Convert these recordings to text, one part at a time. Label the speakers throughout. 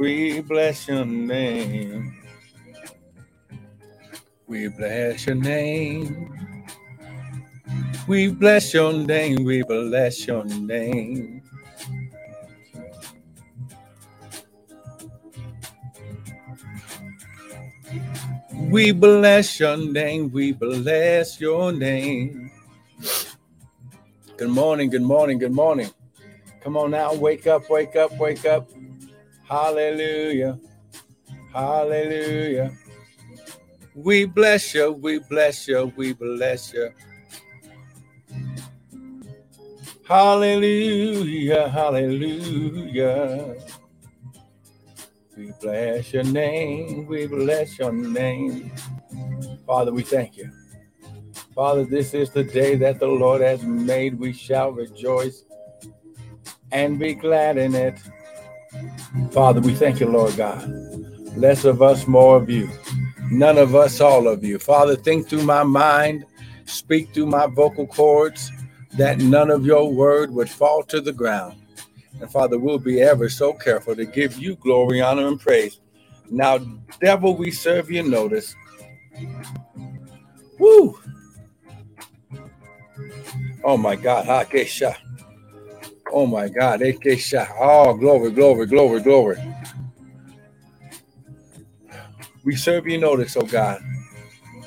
Speaker 1: We bless your name. We bless your name. We bless your name. We bless your name. We bless your name. We bless your name. Good morning. Good morning. Good morning. Come on now. Wake up. Wake up. Wake up. Hallelujah. Hallelujah. We bless you. We bless you. We bless you. Hallelujah. Hallelujah. We bless your name. We bless your name. Father, we thank you. Father, this is the day that the Lord has made. We shall rejoice and be glad in it. Father, we thank you, Lord God. Less of us, more of you. None of us, all of you. Father, think through my mind, speak through my vocal cords, that none of your word would fall to the ground. And Father, we'll be ever so careful to give you glory, honor, and praise. Now, devil, we serve you notice. Woo! Oh my God, Hakesha. Oh my God, AK shot. Oh, glory, glory, glory, glory. We serve you notice, oh God.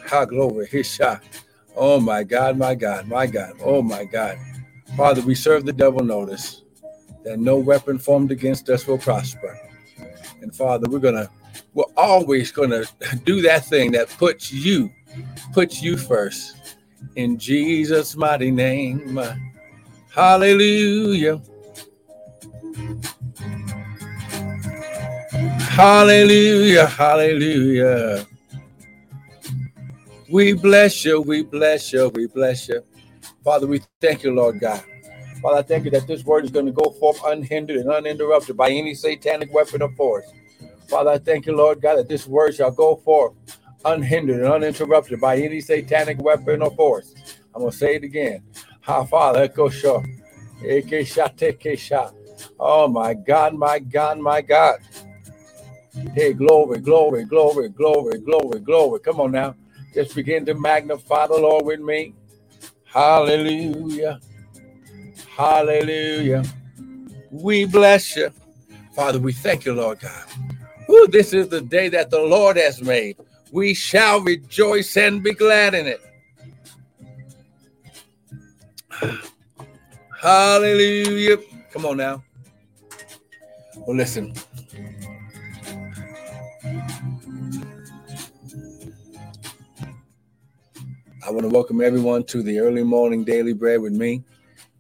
Speaker 1: Ha, glory, his shot. Oh my God, my God, my God. Oh my God. Father, we serve the devil notice that no weapon formed against us will prosper. And Father, we're gonna, we're always gonna do that thing that puts you, puts you first. In Jesus' mighty name. Uh, Hallelujah. Hallelujah. Hallelujah. We bless you. We bless you. We bless you. Father, we thank you, Lord God. Father, I thank you that this word is going to go forth unhindered and uninterrupted by any satanic weapon of force. Father, I thank you, Lord God, that this word shall go forth unhindered and uninterrupted by any satanic weapon or force. I'm going to say it again. Ha, Father, go show. Oh, my God, my God, my God. Hey, glory, glory, glory, glory, glory, glory. Come on now. Just begin to magnify the Lord with me. Hallelujah. Hallelujah. We bless you. Father, we thank you, Lord God. Ooh, this is the day that the Lord has made. We shall rejoice and be glad in it. Hallelujah. Come on now. Well, listen. I want to welcome everyone to the early morning daily bread with me.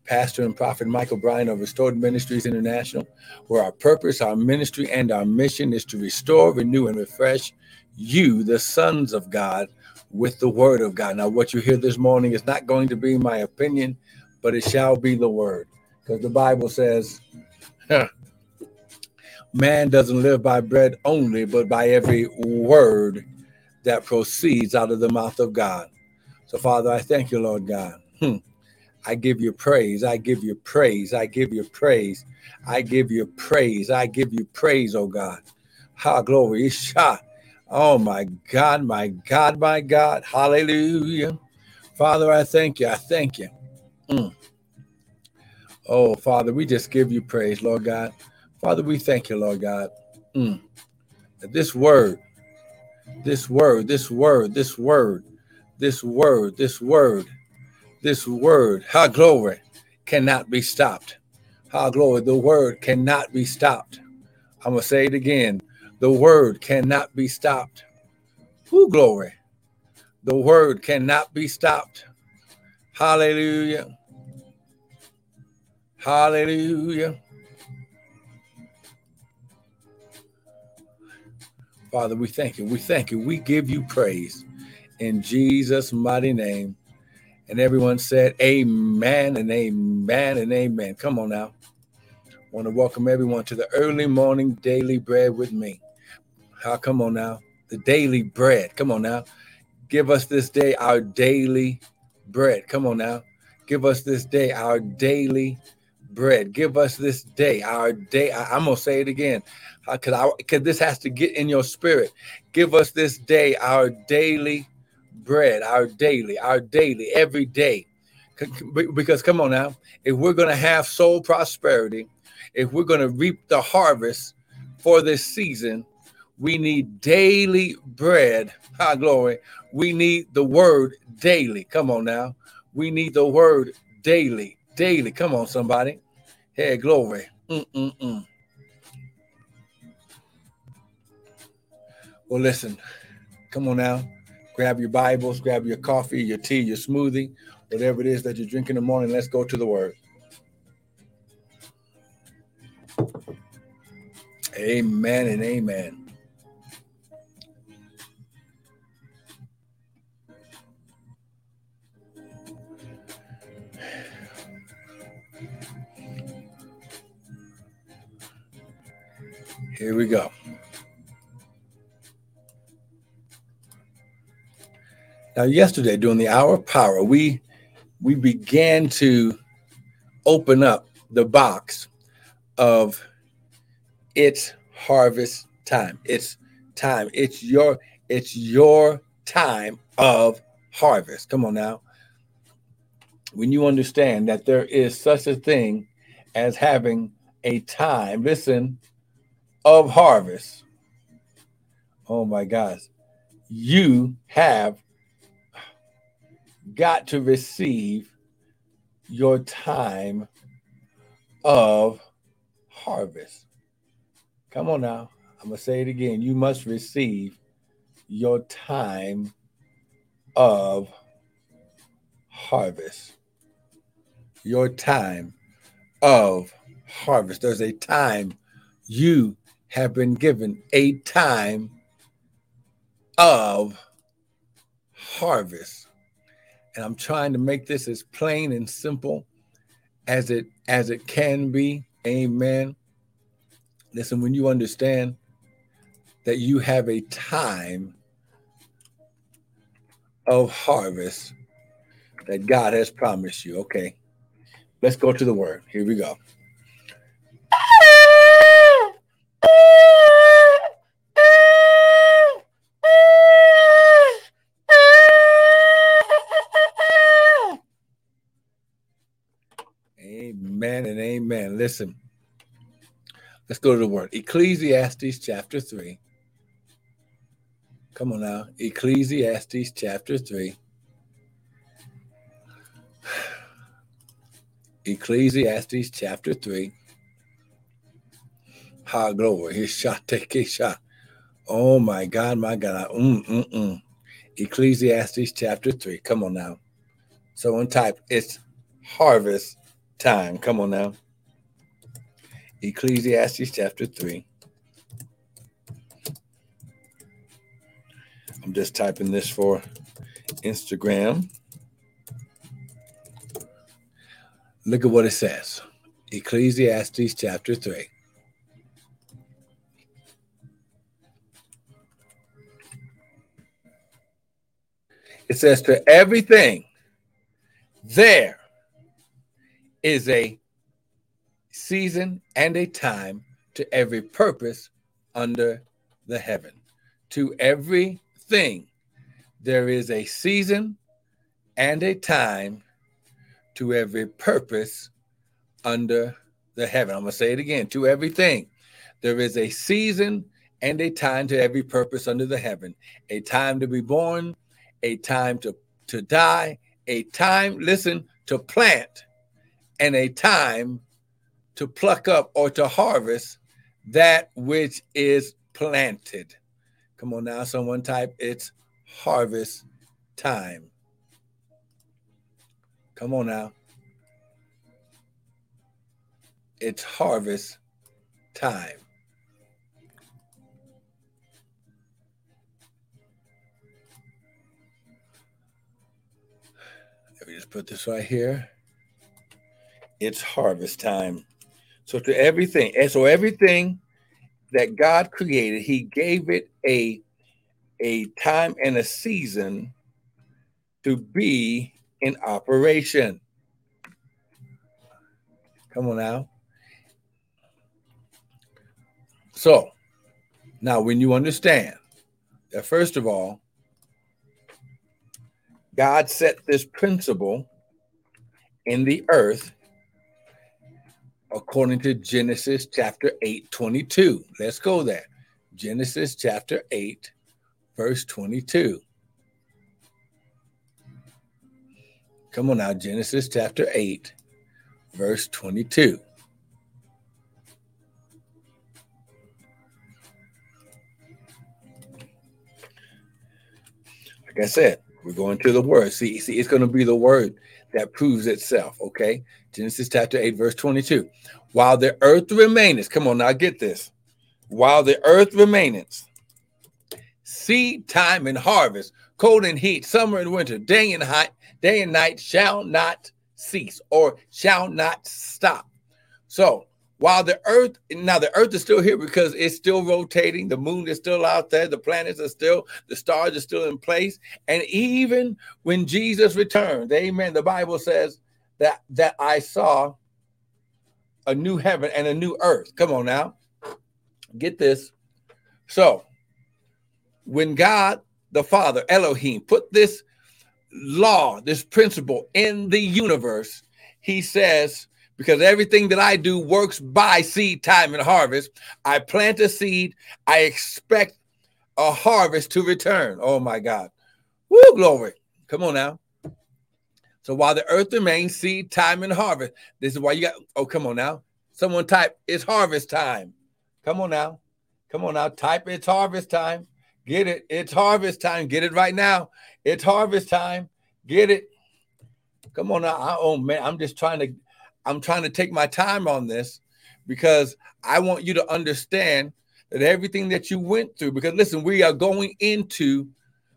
Speaker 1: Pastor and Prophet Michael Bryan of Restored Ministries International, where our purpose, our ministry, and our mission is to restore, renew, and refresh you, the sons of God, with the word of God. Now, what you hear this morning is not going to be my opinion, but it shall be the word. Because the Bible says, man doesn't live by bread only, but by every word that proceeds out of the mouth of God. So, Father, I thank you, Lord God. Hmm. I give you praise. I give you praise. I give you praise. I give you praise. I give you praise, oh God. Ha glory. Isha. Oh my God, my God, my God. Hallelujah. Father, I thank you. I thank you. Mm. Oh, Father, we just give you praise, Lord God. Father, we thank you, Lord God. Mm. This word, this word, this word, this word, this word, this word this word, how glory, cannot be stopped. How glory, the word cannot be stopped. I'm going to say it again. The word cannot be stopped. Who glory? The word cannot be stopped. Hallelujah. Hallelujah. Father, we thank you. We thank you. We give you praise in Jesus' mighty name. And everyone said, Amen and amen and amen. Come on now. I want to welcome everyone to the early morning daily bread with me. How come on now? The daily bread. Come on now. Give us this day our daily bread. Come on now. Give us this day our daily bread. Give us this day, our day. I, am gonna say it again, because uh, I because this has to get in your spirit. Give us this day our daily bread, our daily, our daily, every day. Because come on now, if we're gonna have soul prosperity, if we're gonna reap the harvest for this season, we need daily bread. High glory. We need the word daily. Come on now. We need the word daily. Daily. Come on, somebody. Hey, glory. Mm-mm-mm. Well, listen. Come on now. Grab your Bibles, grab your coffee, your tea, your smoothie, whatever it is that you drink in the morning. Let's go to the word. Amen and amen. Here we go. Now, yesterday during the hour of power, we we began to open up the box of it's harvest time. It's time. It's your it's your time of harvest. Come on now. When you understand that there is such a thing as having a time, listen, of harvest. Oh my gosh. You have got to receive your time of harvest. Come on now. I'm going to say it again. You must receive your time of harvest. Your time of harvest. There's a time you have been given a time of harvest. And I'm trying to make this as plain and simple as it as it can be. Amen. Listen, when you understand that you have a time of harvest that God has promised you. Okay. Let's go to the word. Here we go. Amen and amen. Listen, let's go to the word. Ecclesiastes chapter 3. Come on now. Ecclesiastes chapter 3. Ecclesiastes chapter 3. Ha glory. Shot. Oh my God, my God. Mm, mm, mm. Ecclesiastes chapter 3. Come on now. Someone type it's harvest time. Come on now. Ecclesiastes chapter 3. I'm just typing this for Instagram. Look at what it says Ecclesiastes chapter 3. It says, To everything there is a season and a time to every purpose under the heaven. To everything, there is a season and a time to every purpose under the heaven. I'm going to say it again to everything. There is a season and a time to every purpose under the heaven, a time to be born, a time to, to die, a time, listen, to plant and a time to pluck up or to harvest that which is planted. Come on now, someone type it's harvest time. Come on now. It's harvest time. Just put this right here it's harvest time. So to everything, and so everything that God created, He gave it a a time and a season to be in operation. Come on now. So now, when you understand that, first of all, God set this principle in the earth according to Genesis chapter 8, 22. Let's go there. Genesis chapter 8, verse 22. Come on now, Genesis chapter 8, verse 22. Like I said, we're going to the word. See, see, it's going to be the word that proves itself. Okay. Genesis chapter 8, verse 22. While the earth remaineth, come on now, get this. While the earth remaineth, seed time and harvest, cold and heat, summer and winter, day and night, day and night shall not cease or shall not stop. So while the earth now the earth is still here because it's still rotating. The moon is still out there. The planets are still the stars are still in place. And even when jesus returned amen the bible says that that i saw a new heaven and a new earth. Come on now. Get this. So when god the father elohim put this law this principle in the universe he says because everything that I do works by seed time and harvest. I plant a seed, I expect a harvest to return. Oh my God. Woo, glory. Come on now. So while the earth remains, seed time and harvest. This is why you got, oh, come on now. Someone type, it's harvest time. Come on now. Come on now. Type, it's harvest time. Get it. It's harvest time. Get it right now. It's harvest time. Get it. Come on now. I, oh man, I'm just trying to I'm trying to take my time on this because I want you to understand that everything that you went through, because listen, we are going into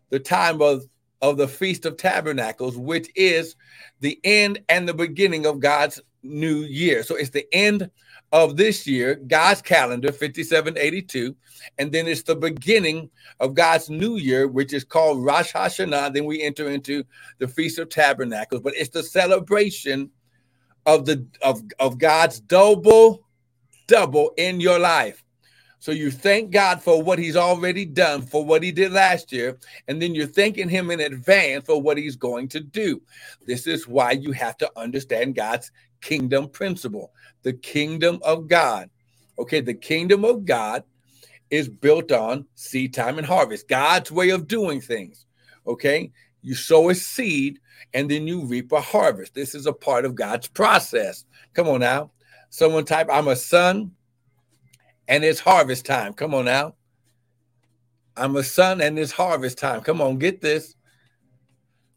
Speaker 1: the time of, of the Feast of Tabernacles, which is the end and the beginning of God's new year. So it's the end of this year, God's calendar, 5782. And then it's the beginning of God's new year, which is called Rosh Hashanah. Then we enter into the Feast of Tabernacles, but it's the celebration of the of, of God's double double in your life. So you thank God for what he's already done, for what he did last year, and then you're thanking him in advance for what he's going to do. This is why you have to understand God's kingdom principle, the kingdom of God. Okay, the kingdom of God is built on seed time and harvest, God's way of doing things. Okay, you sow a seed and then you reap a harvest. This is a part of God's process. Come on now. Someone type, I'm a son and it's harvest time. Come on now. I'm a son and it's harvest time. Come on, get this.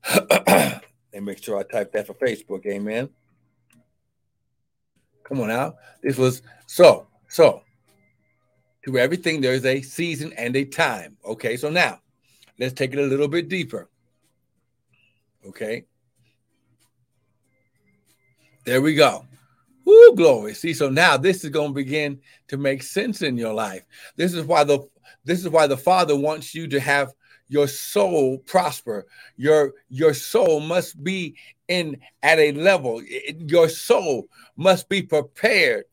Speaker 1: and make sure I type that for Facebook. Amen. Come on now. This was so, so to everything, there's a season and a time. Okay, so now let's take it a little bit deeper. Okay. There we go. Woo, glory. See, so now this is going to begin to make sense in your life. This is why the this is why the Father wants you to have your soul prosper. Your your soul must be in at a level. Your soul must be prepared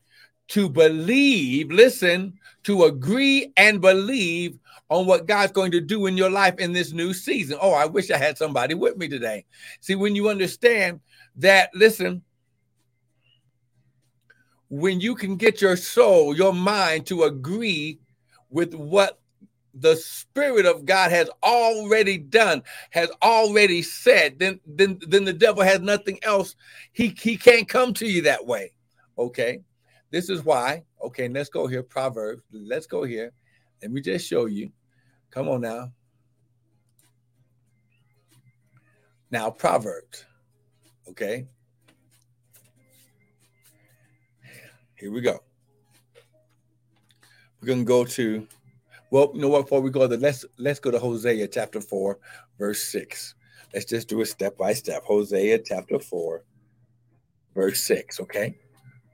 Speaker 1: to believe, listen, to agree and believe on what God's going to do in your life in this new season. Oh, I wish I had somebody with me today. See, when you understand that, listen, when you can get your soul, your mind to agree with what the spirit of God has already done, has already said, then then then the devil has nothing else. He he can't come to you that way. Okay. This is why. Okay, let's go here. Proverbs. Let's go here. Let me just show you. Come on now. Now, Proverbs. Okay. Here we go. We're gonna go to well, you know what? Before we go there, let's let's go to Hosea chapter four, verse six. Let's just do it step by step. Hosea chapter four, verse six. Okay.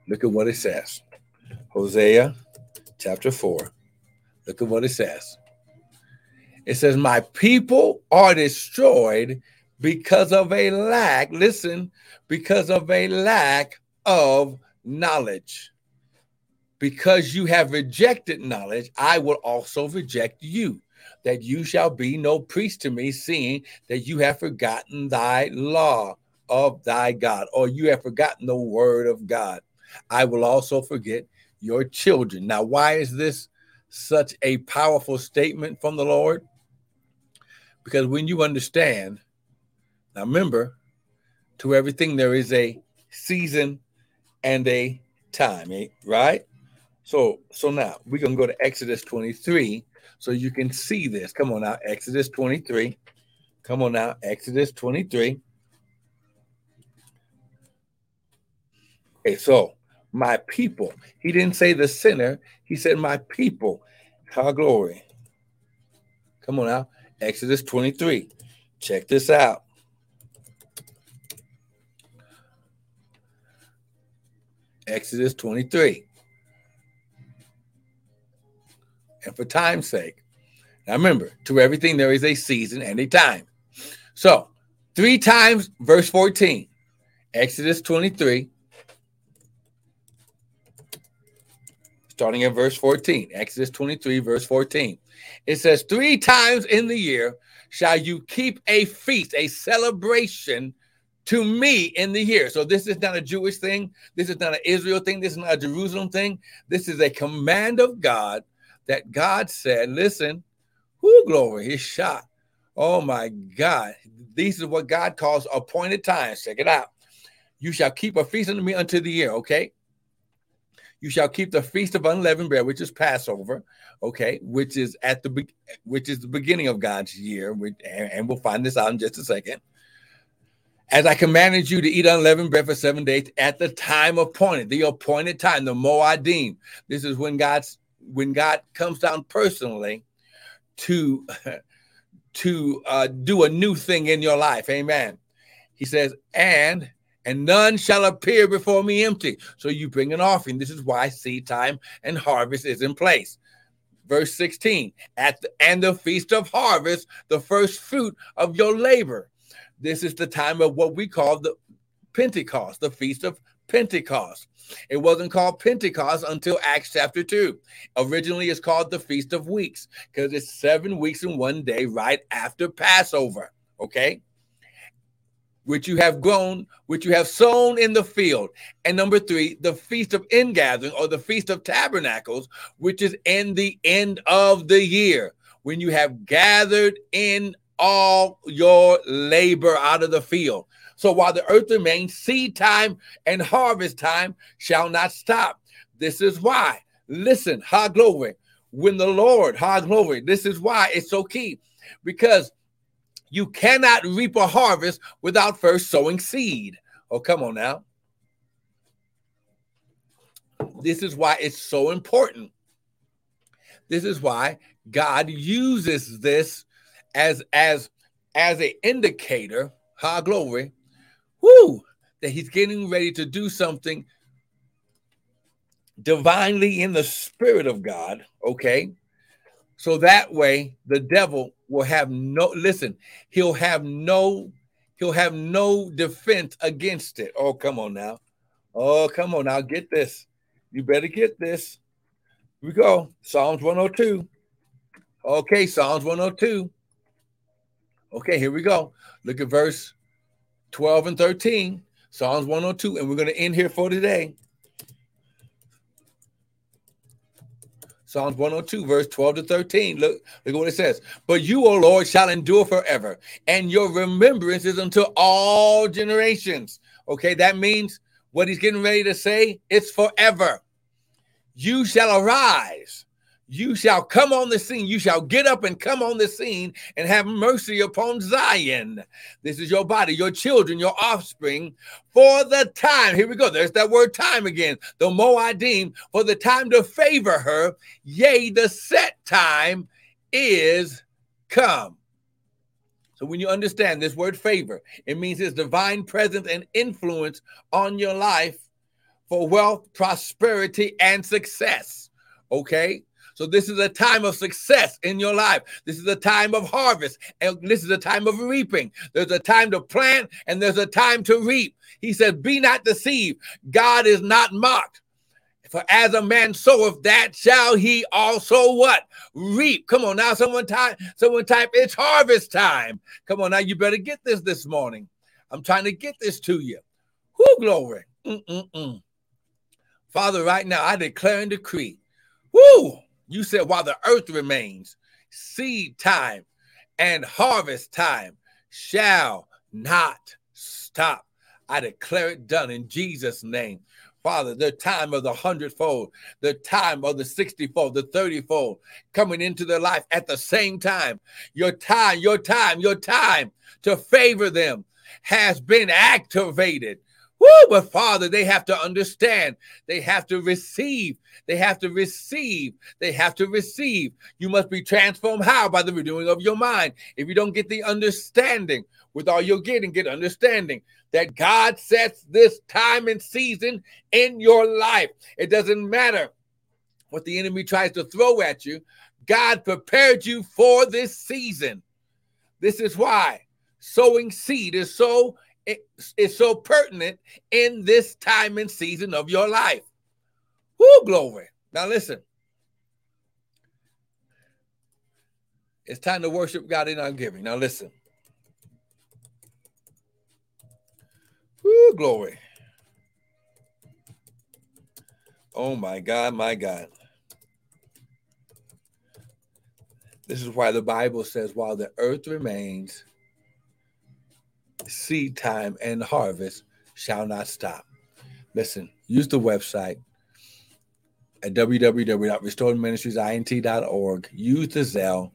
Speaker 1: Look at what it says. Hosea chapter 4. Look at what it says. It says, My people are destroyed because of a lack, listen, because of a lack of knowledge. Because you have rejected knowledge, I will also reject you, that you shall be no priest to me, seeing that you have forgotten thy law of thy God, or you have forgotten the word of God. I will also forget your children. Now, why is this such a powerful statement from the Lord? Because when you understand, now remember, to everything there is a season and a time, eh, right? So, so now we're gonna go to Exodus 23 so you can see this. Come on now, Exodus 23. Come on now, Exodus 23. Okay, so my people. He didn't say the sinner, he said my people. How glory. Come on now, Exodus 23. Check this out. Exodus 23. And for time's sake, now remember, to everything there is a season and a time. So, three times, verse 14, Exodus 23, starting at verse 14, Exodus 23, verse 14. It says, Three times in the year shall you keep a feast, a celebration to me in the year. So this is not a Jewish thing. This is not an Israel thing. This is not a Jerusalem thing. This is a command of God that God said, listen, who glory, his shot. Oh my God. These is what God calls appointed times. Check it out. You shall keep a feast unto me unto the year, okay? You shall keep the feast of unleavened bread, which is Passover, okay, which is at the which is the beginning of God's year, which and we'll find this out in just a second. As I commanded you to eat unleavened bread for seven days at the time appointed, the appointed time, the Moadim. This is when God's when God comes down personally to to uh, do a new thing in your life. Amen. He says, and and none shall appear before me empty. So you bring an offering. This is why seed time and harvest is in place. Verse 16, at the and the feast of harvest, the first fruit of your labor. This is the time of what we call the Pentecost, the feast of Pentecost. It wasn't called Pentecost until Acts chapter 2. Originally, it's called the Feast of Weeks because it's seven weeks and one day right after Passover. Okay which you have grown, which you have sown in the field. And number three, the feast of ingathering or the feast of tabernacles, which is in the end of the year, when you have gathered in all your labor out of the field. So while the earth remains, seed time and harvest time shall not stop. This is why. Listen, high glory. When the Lord, high glory, this is why it's so key. Because you cannot reap a harvest without first sowing seed. Oh, come on now. This is why it's so important. This is why God uses this as as as an indicator, high glory, whoo, that he's getting ready to do something divinely in the spirit of God, okay? So that way the devil will have no listen, he'll have no he'll have no defense against it. Oh, come on now. Oh, come on now. Get this. You better get this. Here we go. Psalms 102. Okay, Psalms 102. Okay, here we go. Look at verse 12 and 13. Psalms 102. And we're going to end here for today. Psalms 102, verse 12 to 13. Look, look what it says. But you, O Lord, shall endure forever, and your remembrance is unto all generations. Okay, that means what he's getting ready to say, it's forever. You shall arise you shall come on the scene. You shall get up and come on the scene and have mercy upon Zion. This is your body, your children, your offspring for the time. Here we go. There's that word time again. The Moadim for the time to favor her. Yea, the set time is come. So when you understand this word favor, it means his divine presence and influence on your life for wealth, prosperity, and success. Okay. So this is a time of success in your life. This is a time of harvest, and this is a time of reaping. There's a time to plant, and there's a time to reap. He said, Be not deceived. God is not mocked. For as a man soweth, that shall he also what? Reap. Come on now, someone type, someone type, it's harvest time. Come on now, you better get this this morning. I'm trying to get this to you. Who glory. Mm-mm-mm. Father, right now I declare and decree. Woo! You said while the earth remains, seed time and harvest time shall not stop. I declare it done in Jesus' name. Father, the time of the hundredfold, the time of the sixtyfold, the thirtyfold coming into their life at the same time. Your time, your time, your time to favor them has been activated. Woo, but Father, they have to understand. They have to receive. They have to receive. They have to receive. You must be transformed. How? By the renewing of your mind. If you don't get the understanding, with all you're getting, get understanding that God sets this time and season in your life. It doesn't matter what the enemy tries to throw at you, God prepared you for this season. This is why sowing seed is so is so pertinent in this time and season of your life. Whoo, glory. Now listen. It's time to worship God in our giving. Now listen. Woo, glory. Oh my God, my God. This is why the Bible says, while the earth remains, seed time and harvest shall not stop. Listen, use the website at www.restoredministriesint.org. Use the Zelle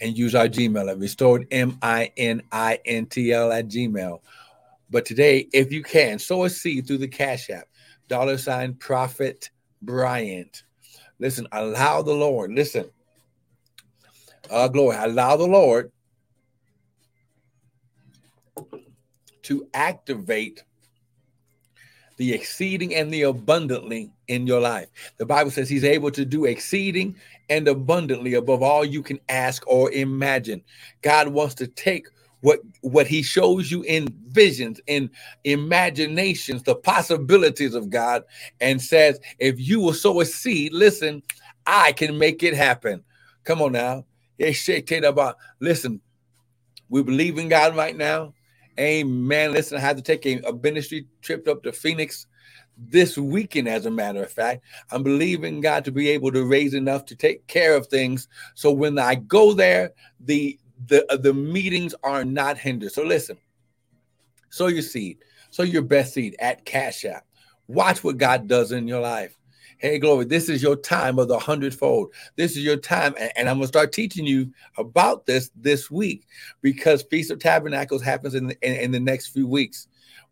Speaker 1: and use our Gmail at restored, M-I-N-I-N-T-L at Gmail. But today, if you can, sow a seed through the Cash App, dollar sign Prophet Bryant. Listen, allow the Lord, listen, uh, glory, allow the Lord to activate the exceeding and the abundantly in your life. The Bible says he's able to do exceeding and abundantly above all you can ask or imagine. God wants to take what what he shows you in visions in imaginations the possibilities of god and says if you will sow a seed listen i can make it happen come on now listen we believe in god right now amen listen i had to take a, a ministry trip up to phoenix this weekend, as a matter of fact. I'm believing God to be able to raise enough to take care of things. So when I go there, the the uh, the meetings are not hindered. So listen, sow your seed, sow your best seed at Cash App. Watch what God does in your life. Hey, glory, this is your time of the hundredfold. This is your time. And, and, I'm going to start teaching you about this this week because Feast of Tabernacles happens in the, in, in the next few weeks.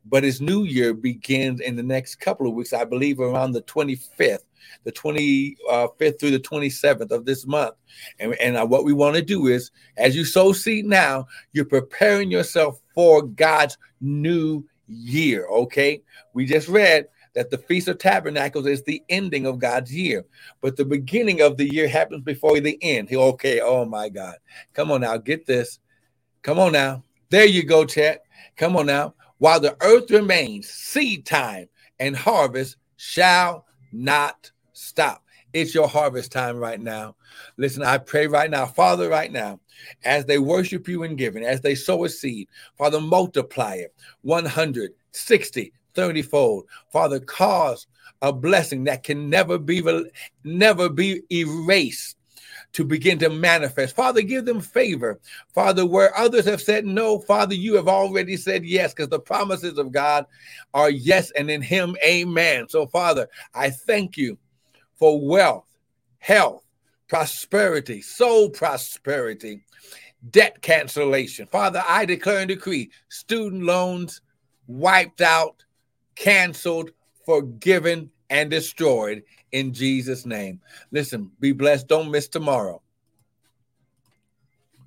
Speaker 1: But his new year begins in the next couple of weeks, I believe around the 25th the 25th through the 27th of this month. And, and uh, what we want to do is, as you sow seed now, you're preparing yourself for God's new year. Okay. We just read that the Feast of Tabernacles is the ending of God's year, but the beginning of the year happens before the end. Okay. Oh my God. Come on now. Get this. Come on now. There you go, chat. Come on now. While the earth remains, seed time and harvest shall not stop. It's your harvest time right now. Listen, I pray right now, Father, right now, as they worship you in giving, as they sow a seed, Father, multiply it 160, 30 fold. Father, cause a blessing that can never be never be erased to begin to manifest. Father, give them favor. Father, where others have said no, Father, you have already said yes because the promises of God are yes and in Him, amen. So, Father, I thank you for wealth, health, prosperity, soul prosperity, debt cancellation. Father, I declare and decree student loans wiped out, canceled, forgiven, and destroyed in Jesus' name. Listen, be blessed. Don't miss tomorrow.